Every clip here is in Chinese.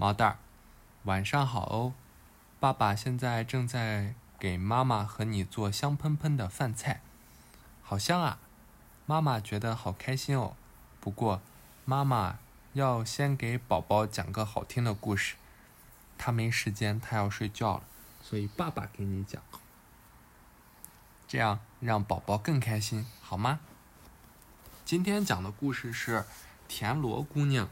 毛蛋儿，晚上好哦。爸爸现在正在给妈妈和你做香喷喷的饭菜，好香啊！妈妈觉得好开心哦。不过，妈妈要先给宝宝讲个好听的故事，他没时间，他要睡觉了，所以爸爸给你讲，这样让宝宝更开心，好吗？今天讲的故事是田螺姑娘。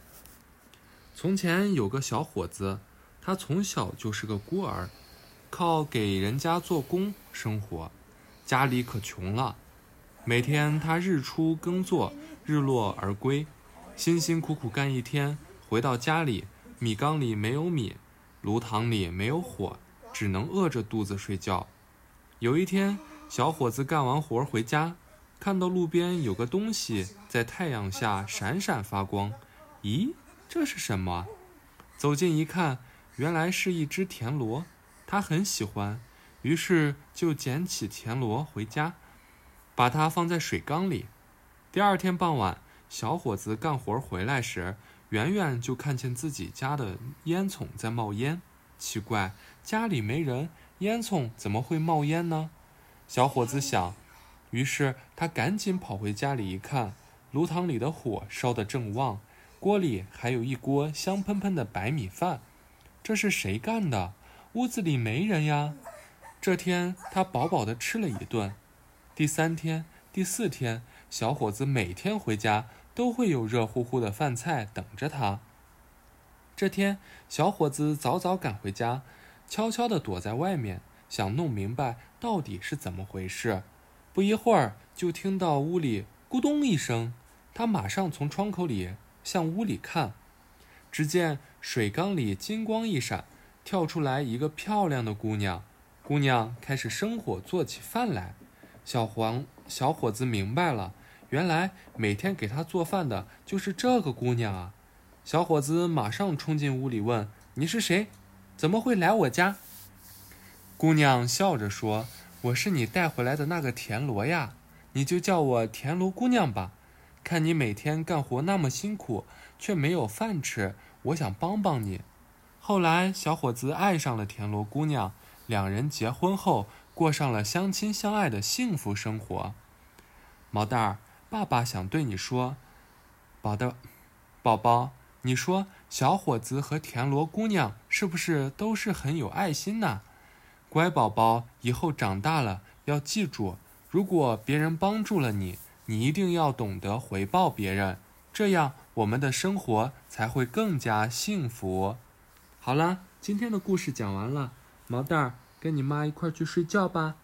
从前有个小伙子，他从小就是个孤儿，靠给人家做工生活，家里可穷了。每天他日出耕作，日落而归，辛辛苦苦干一天，回到家里，米缸里没有米，炉膛里没有火，只能饿着肚子睡觉。有一天，小伙子干完活回家，看到路边有个东西在太阳下闪闪发光，咦？这是什么？走近一看，原来是一只田螺。他很喜欢，于是就捡起田螺回家，把它放在水缸里。第二天傍晚，小伙子干活回来时，远远就看见自己家的烟囱在冒烟。奇怪，家里没人，烟囱怎么会冒烟呢？小伙子想，于是他赶紧跑回家里一看，炉膛里的火烧得正旺。锅里还有一锅香喷喷的白米饭，这是谁干的？屋子里没人呀。这天他饱饱的吃了一顿。第三天、第四天，小伙子每天回家都会有热乎乎的饭菜等着他。这天，小伙子早早赶回家，悄悄地躲在外面，想弄明白到底是怎么回事。不一会儿，就听到屋里咕咚一声，他马上从窗口里。向屋里看，只见水缸里金光一闪，跳出来一个漂亮的姑娘。姑娘开始生火做起饭来。小黄小伙子明白了，原来每天给他做饭的就是这个姑娘啊！小伙子马上冲进屋里问：“你是谁？怎么会来我家？”姑娘笑着说：“我是你带回来的那个田螺呀，你就叫我田螺姑娘吧。”看你每天干活那么辛苦，却没有饭吃，我想帮帮你。后来，小伙子爱上了田螺姑娘，两人结婚后过上了相亲相爱的幸福生活。毛蛋儿，爸爸想对你说，宝的，宝宝，你说小伙子和田螺姑娘是不是都是很有爱心呢？乖宝宝，以后长大了要记住，如果别人帮助了你。你一定要懂得回报别人，这样我们的生活才会更加幸福。好了，今天的故事讲完了，毛蛋儿跟你妈一块去睡觉吧。